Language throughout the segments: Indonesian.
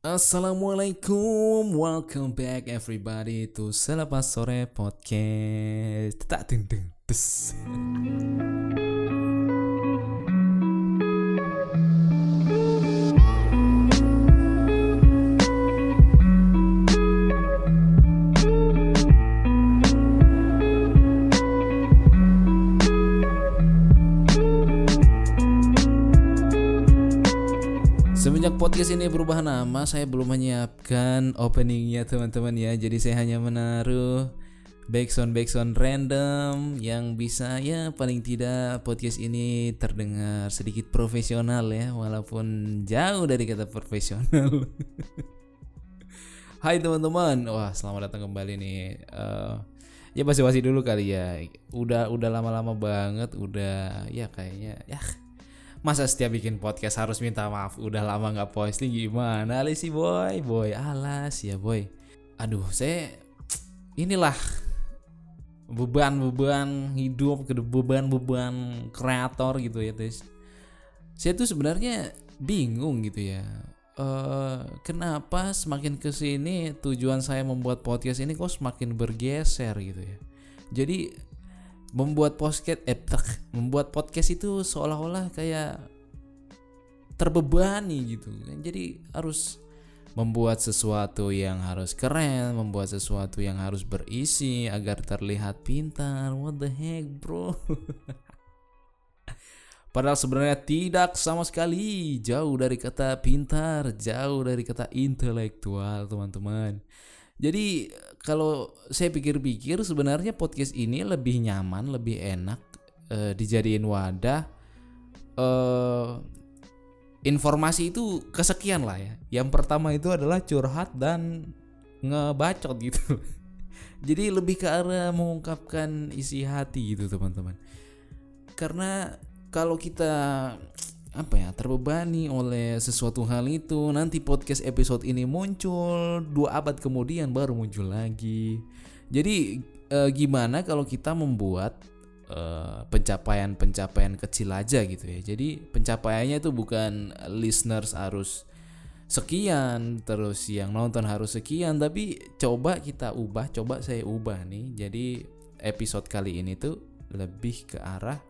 Assalamualaikum, welcome back everybody to Selepas Sore Podcast. Tak Semenjak podcast ini berubah nama, saya belum menyiapkan openingnya teman-teman ya. Jadi saya hanya menaruh backsound backsound random yang bisa ya paling tidak podcast ini terdengar sedikit profesional ya, walaupun jauh dari kata profesional. Hai teman-teman, wah selamat datang kembali nih. Eh, ya basi-basi dulu kali ya. Udah udah lama-lama banget, udah ya kayaknya ya masa setiap bikin podcast harus minta maaf udah lama nggak posting gimana sih boy? Boy alas ya boy. Aduh saya inilah beban-beban hidup beban-beban kreator gitu ya guys saya tuh sebenarnya bingung gitu ya eh kenapa semakin ke sini tujuan saya membuat podcast ini kok semakin bergeser gitu ya. Jadi membuat podcast eh membuat podcast itu seolah-olah kayak terbebani gitu. Jadi harus membuat sesuatu yang harus keren membuat sesuatu yang harus berisi agar terlihat pintar. What the heck bro? Padahal sebenarnya tidak sama sekali. Jauh dari kata pintar, jauh dari kata intelektual, teman-teman. Jadi kalau saya pikir-pikir sebenarnya podcast ini lebih nyaman, lebih enak eh, dijadiin wadah eh informasi itu kesekian lah ya. Yang pertama itu adalah curhat dan ngebacot gitu. Jadi lebih ke arah mengungkapkan isi hati gitu teman-teman. Karena kalau kita apa ya terbebani oleh sesuatu hal itu. Nanti podcast episode ini muncul dua abad kemudian baru muncul lagi. Jadi eh, gimana kalau kita membuat eh, pencapaian-pencapaian kecil aja gitu ya? Jadi pencapaiannya itu bukan listeners harus sekian terus yang nonton harus sekian tapi coba kita ubah coba saya ubah nih. Jadi episode kali ini tuh lebih ke arah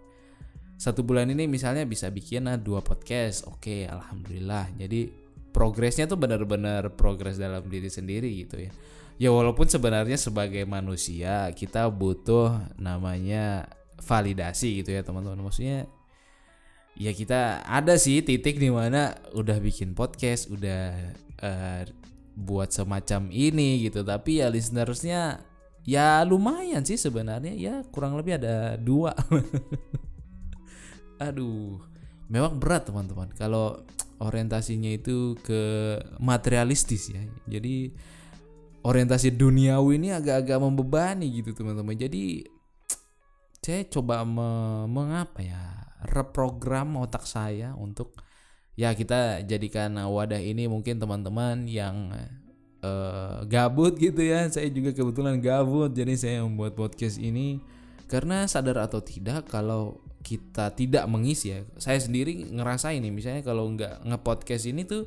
satu bulan ini misalnya bisa bikin nah, dua podcast. Oke alhamdulillah. Jadi progresnya tuh benar-benar progres dalam diri sendiri gitu ya. Ya walaupun sebenarnya sebagai manusia kita butuh namanya validasi gitu ya teman-teman. Maksudnya ya kita ada sih titik di mana udah bikin podcast udah eh, buat semacam ini gitu. Tapi ya listenersnya ya lumayan sih sebenarnya. Ya kurang lebih ada dua aduh memang berat teman-teman. Kalau orientasinya itu ke materialistis ya. Jadi orientasi duniawi ini agak-agak membebani gitu teman-teman. Jadi saya coba me- mengapa ya reprogram otak saya untuk ya kita jadikan wadah ini mungkin teman-teman yang eh, gabut gitu ya. Saya juga kebetulan gabut jadi saya membuat podcast ini karena sadar atau tidak kalau kita tidak mengisi ya saya sendiri ngerasain nih misalnya kalau nggak ngepodcast ini tuh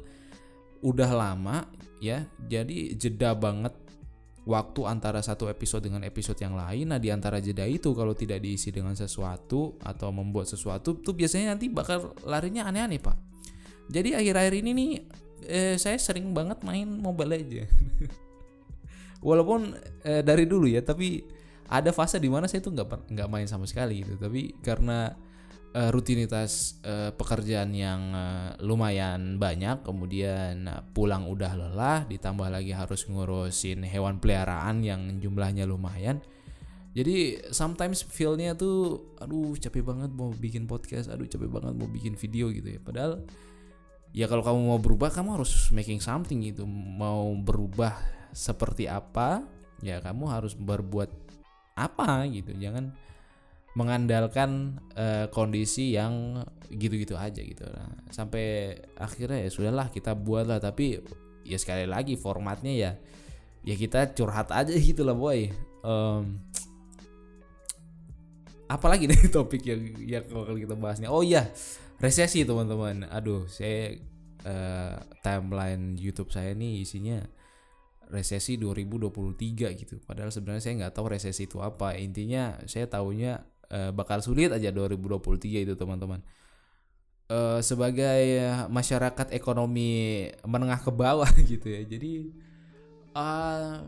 udah lama ya jadi jeda banget waktu antara satu episode dengan episode yang lain. Nah di antara jeda itu kalau tidak diisi dengan sesuatu atau membuat sesuatu tuh biasanya nanti bakal larinya aneh-aneh pak. Jadi akhir-akhir ini nih eh, saya sering banget main mobile aja walaupun eh, dari dulu ya tapi ada fase di mana saya tuh nggak nggak main sama sekali gitu. Tapi karena eh, rutinitas eh, pekerjaan yang eh, lumayan banyak kemudian eh, pulang udah lelah ditambah lagi harus ngurusin hewan peliharaan yang jumlahnya lumayan. Jadi sometimes feelnya tuh aduh capek banget mau bikin podcast aduh capek banget mau bikin video gitu ya. Padahal ya kalau kamu mau berubah kamu harus making something gitu. Mau berubah seperti apa ya kamu harus berbuat apa gitu jangan mengandalkan eh, kondisi yang gitu-gitu aja gitu. Nah, sampai akhirnya ya sudahlah kita buatlah tapi ya sekali lagi formatnya ya ya kita curhat aja gitu lah boy. Em, apalagi nih topik yang yang kalau kita bahasnya oh iya resesi teman-teman. Aduh saya uh, timeline YouTube saya nih isinya resesi 2023 gitu. Padahal sebenarnya saya nggak tahu resesi itu apa. Intinya saya tahunya uh, bakal sulit aja 2023 itu teman-teman. Uh, sebagai masyarakat ekonomi menengah ke bawah gitu ya. Jadi uh,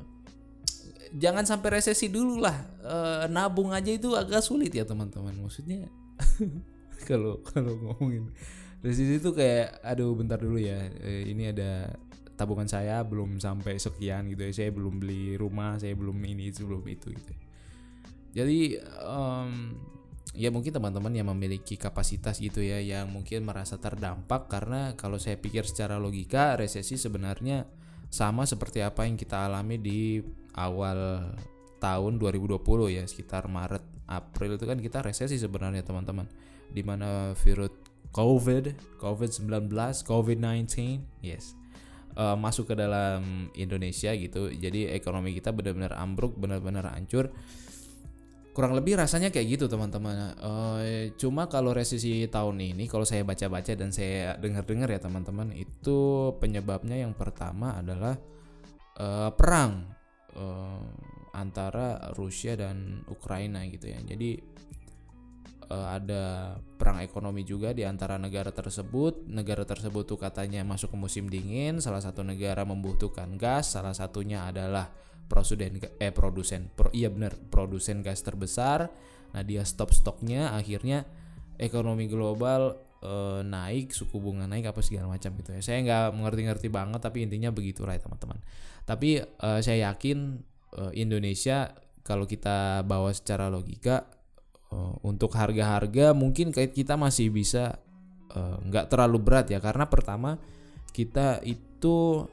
jangan sampai resesi dulu lah. Uh, nabung aja itu agak sulit ya teman-teman. Maksudnya kalau kalau ngomongin resesi itu kayak aduh bentar dulu ya. Uh, ini ada tabungan saya belum sampai sekian gitu ya. Saya belum beli rumah saya belum ini belum itu gitu. Jadi um, ya mungkin teman-teman yang memiliki kapasitas gitu ya yang mungkin merasa terdampak karena kalau saya pikir secara logika resesi sebenarnya sama seperti apa yang kita alami di awal tahun 2020 ya sekitar Maret April itu kan kita resesi sebenarnya teman-teman. Di mana virus COVID, COVID-19, COVID-19, yes uh, masuk ke dalam Indonesia gitu. Jadi ekonomi kita benar-benar ambruk, benar-benar hancur. Kurang lebih rasanya kayak gitu teman-teman. Uh, cuma kalau resesi tahun ini, kalau saya baca-baca dan saya dengar-dengar ya teman-teman, itu penyebabnya yang pertama adalah uh, perang uh, antara Rusia dan Ukraina gitu ya. Jadi uh, ada perang ekonomi juga di antara negara tersebut. Negara tersebut tuh katanya masuk ke musim dingin. Salah satu negara membutuhkan gas. Salah satunya adalah produsen eh produsen pro, iya benar produsen gas terbesar. Nah dia stop stoknya. Akhirnya ekonomi global uh, naik, suku bunga naik apa segala macam gitu ya. Saya nggak mengerti-ngerti banget tapi intinya begitu lah ya teman-teman. Tapi uh, saya yakin uh, Indonesia kalau kita bawa secara logika uh, untuk harga-harga mungkin kita masih bisa eh, nggak terlalu berat ya. Karena pertama kita itu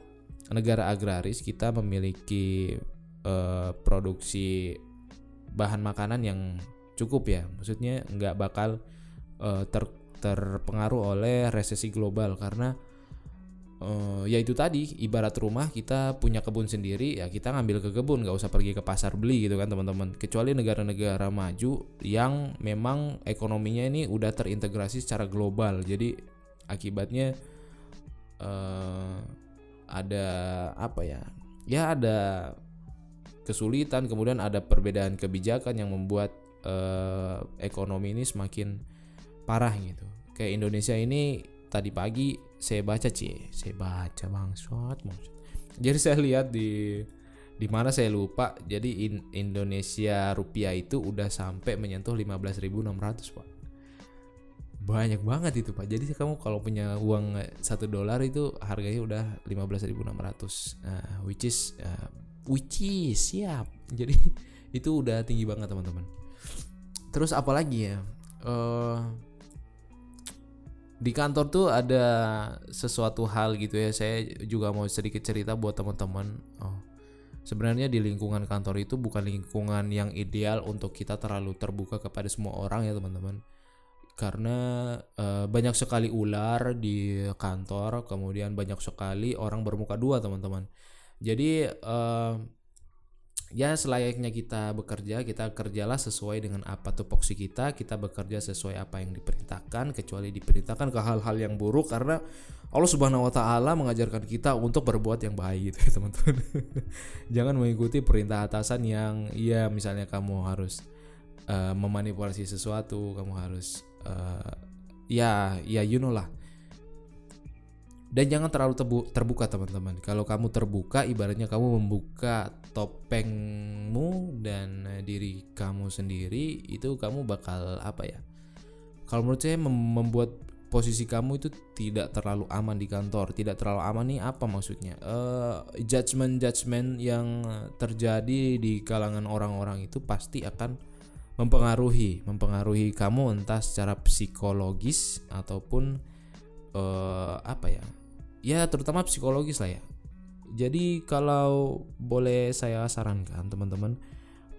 negara agraris kita memiliki uh, produksi bahan makanan yang cukup ya. Maksudnya nggak bakal ter terpengaruh oleh resesi global. Karena uh, ya itu tadi ibarat rumah kita punya kebun sendiri ya kita ngambil ke kebun nggak usah pergi ke pasar beli gitu kan teman-teman. Kecuali negara-negara maju yang memang ekonominya ini udah terintegrasi secara global. Jadi akibatnya uh, ada apa ya ya ada kesulitan kemudian ada perbedaan kebijakan yang membuat uh, ekonomi ini semakin parah gitu. Kayak Indonesia ini tadi pagi saya baca sih saya baca bangsat jadi saya lihat di di mana saya lupa. Jadi in, Indonesia rupiah itu udah sampai menyentuh 15.600 pak. Banyak banget itu pak. Jadi kamu kalau punya uang satu dolar itu harganya udah 15.600 uh, which is uh, which is siap. Jadi itu udah tinggi banget teman-teman. Terus apalagi ya? Uh, di kantor tuh ada sesuatu hal gitu ya. Saya juga mau sedikit cerita buat teman-teman. Oh sebenarnya di lingkungan kantor itu bukan lingkungan yang ideal untuk kita terlalu terbuka kepada semua orang ya teman-teman. Karena uh, banyak sekali ular di kantor kemudian banyak sekali orang bermuka dua teman-teman. Jadi uh, ya selayaknya kita bekerja kita kerjalah sesuai dengan apa tupoksi kita. Kita bekerja sesuai apa yang diperintahkan kecuali diperintahkan ke hal-hal yang buruk karena Allah Subhanahu wa taala mengajarkan kita untuk berbuat yang baik gitu ya teman-teman. Jangan mengikuti perintah atasan yang ya misalnya kamu harus uh, memanipulasi sesuatu kamu harus uh, ya ya you know lah dan jangan terlalu terbuka teman-teman. Kalau kamu terbuka ibaratnya kamu membuka topengmu dan eh, diri kamu sendiri itu kamu bakal apa ya kalau menurut saya membuat posisi kamu itu tidak terlalu aman di kantor. Tidak terlalu aman nih apa maksudnya? Uh, eh, judgement judgement yang terjadi di kalangan orang-orang itu pasti akan mempengaruhi mempengaruhi kamu entah secara psikologis ataupun uh, apa ya ya terutama psikologis lah ya. Jadi kalau boleh saya sarankan teman-teman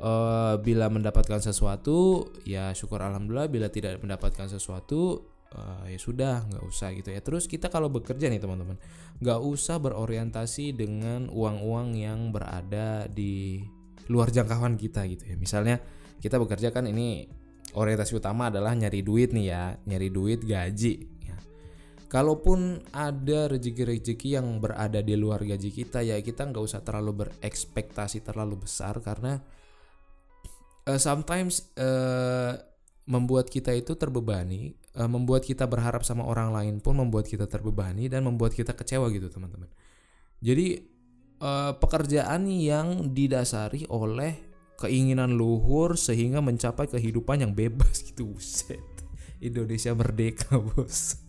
uh, bila mendapatkan sesuatu ya syukur alhamdulillah bila tidak mendapatkan sesuatu uh, ya sudah nggak usah gitu ya. Terus kita kalau bekerja nih teman-teman nggak usah berorientasi dengan uang-uang yang berada di luar jangkauan kita gitu ya. Misalnya kita bekerja kan ini orientasi utama adalah nyari duit nih ya nyari duit gaji kalaupun ada rezeki-rezeki yang berada di luar gaji kita ya kita nggak usah terlalu berekspektasi terlalu besar karena uh, sometimes uh, membuat kita itu terbebani uh, membuat kita berharap sama orang lain pun membuat kita terbebani dan membuat kita kecewa gitu teman-teman. Jadi uh, pekerjaan yang didasari oleh keinginan luhur sehingga mencapai kehidupan yang bebas gitu set Indonesia merdeka bos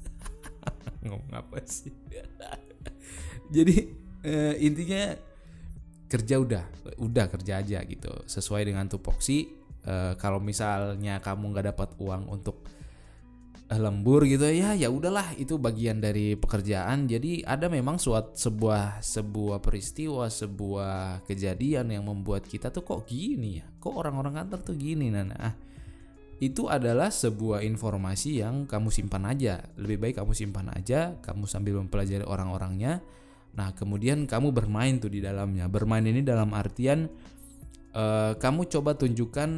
ngomong apa sih? Jadi uh, intinya kerja udah udah kerja aja gitu. Sesuai dengan tupoksi uh, kalau misalnya kamu nggak dapat uang untuk uh, lembur gitu ya ya udahlah itu bagian dari pekerjaan. Jadi ada memang suat sebuah sebuah peristiwa sebuah kejadian yang membuat kita tuh kok gini ya? Kok orang-orang kantor tuh gini nana? Ah, itu adalah sebuah informasi yang kamu simpan aja. Lebih baik kamu simpan aja, kamu sambil mempelajari orang-orangnya. Nah, kemudian kamu bermain tuh di dalamnya. Bermain ini dalam artian uh, kamu coba tunjukkan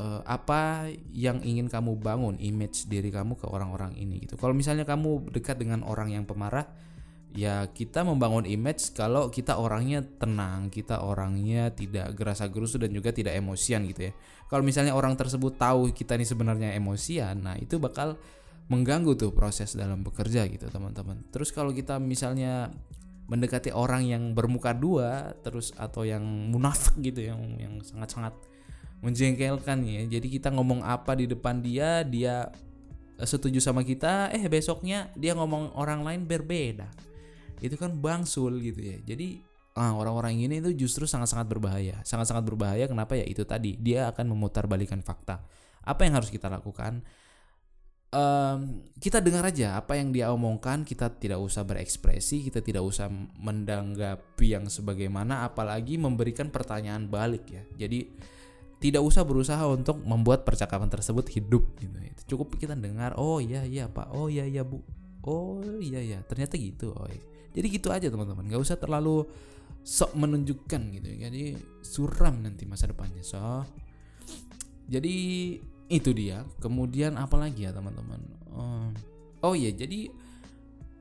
uh, apa yang ingin kamu bangun, image diri kamu ke orang-orang ini gitu. Kalau misalnya kamu dekat dengan orang yang pemarah, ya kita membangun image kalau kita orangnya tenang, kita orangnya tidak gerasa-gerusu dan juga tidak emosian gitu ya. Kalau misalnya orang tersebut tahu kita ini sebenarnya emosian, nah itu bakal mengganggu tuh proses dalam bekerja gitu teman-teman. Terus kalau kita misalnya mendekati orang yang bermuka dua terus atau yang munafik gitu yang yang sangat-sangat menjengkelkan ya. Jadi kita ngomong apa di depan dia, dia setuju sama kita, eh besoknya dia ngomong orang lain berbeda itu kan bangsul gitu ya. Jadi ah, orang-orang ini itu justru sangat-sangat berbahaya. Sangat-sangat berbahaya kenapa ya? Itu tadi dia akan memutarbalikan fakta. Apa yang harus kita lakukan? Um, kita dengar aja apa yang dia omongkan. Kita tidak usah berekspresi kita tidak usah mendanggapi yang sebagaimana apalagi memberikan pertanyaan balik ya. Jadi tidak usah berusaha untuk membuat percakapan tersebut hidup gitu cukup kita dengar oh iya iya pak. Oh iya iya bu. Oh iya iya. Ternyata gitu oh iya jadi gitu aja teman-teman. Nggak usah terlalu sok menunjukkan gitu. Jadi suram nanti masa depannya. So jadi itu dia. Kemudian apa lagi ya teman-teman? Um, oh iya jadi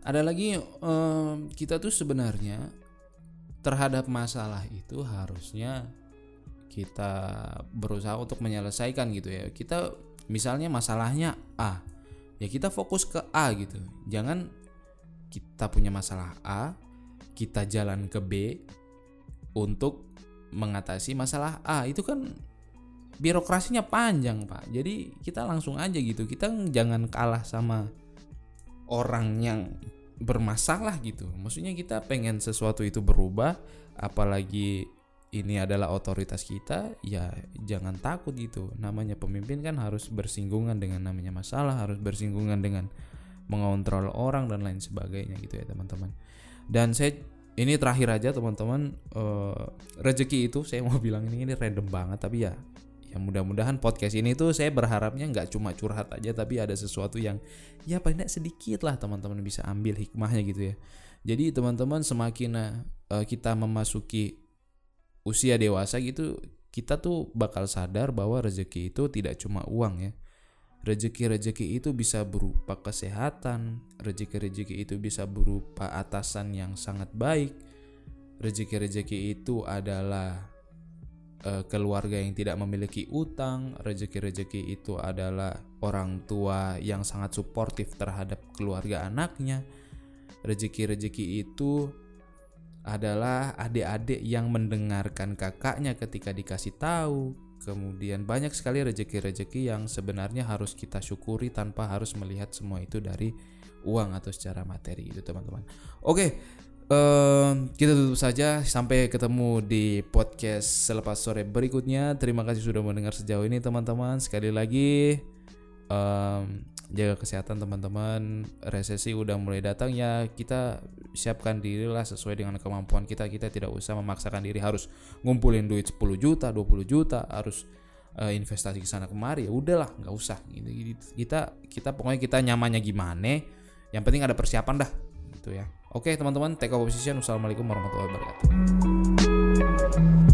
ada lagi um, kita tuh sebenarnya terhadap masalah itu harusnya kita berusaha untuk menyelesaikan gitu ya. Kita misalnya masalahnya A ya kita fokus ke A gitu. Jangan kita punya masalah A, kita jalan ke B untuk mengatasi masalah A. Itu kan birokrasinya panjang, Pak. Jadi kita langsung aja gitu. Kita jangan kalah sama orang yang bermasalah gitu. Maksudnya kita pengen sesuatu itu berubah, apalagi ini adalah otoritas kita, ya jangan takut gitu. Namanya pemimpin kan harus bersinggungan dengan namanya masalah, harus bersinggungan dengan mengontrol orang dan lain sebagainya gitu ya teman-teman. Dan saya ini terakhir aja teman-teman uh, rezeki itu saya mau bilang ini ini random banget tapi ya ya mudah-mudahan podcast ini tuh saya berharapnya nggak cuma curhat aja tapi ada sesuatu yang ya paling tidak sedikit lah teman-teman bisa ambil hikmahnya gitu ya. Jadi teman-teman semakin uh, kita memasuki usia dewasa gitu kita tuh bakal sadar bahwa rezeki itu tidak cuma uang ya Rezeki-rezeki itu bisa berupa kesehatan, rezeki-rezeki itu bisa berupa atasan yang sangat baik. Rezeki-rezeki itu adalah uh, keluarga yang tidak memiliki utang, rezeki-rezeki itu adalah orang tua yang sangat suportif terhadap keluarga anaknya. Rezeki-rezeki itu adalah adik-adik yang mendengarkan kakaknya ketika dikasih tahu, kemudian banyak sekali rejeki-rejeki yang sebenarnya harus kita syukuri tanpa harus melihat semua itu dari uang atau secara materi itu teman-teman. Oke um, kita tutup saja. Sampai ketemu di podcast selepas sore berikutnya. Terima kasih sudah mendengar sejauh ini teman-teman. Sekali lagi um, jaga kesehatan teman-teman. Resesi udah mulai datang ya kita siapkan dirilah sesuai dengan kemampuan kita. Kita tidak usah memaksakan diri harus ngumpulin duit 10 juta 20 juta harus uh, investasi ke sana kemari. Ya udahlah nggak usah. Gitu, gitu. Kita kita pokoknya kita nyamannya gimana yang penting ada persiapan dah. Gitu ya. Oke teman-teman take off position. Wassalamualaikum warahmatullahi wabarakatuh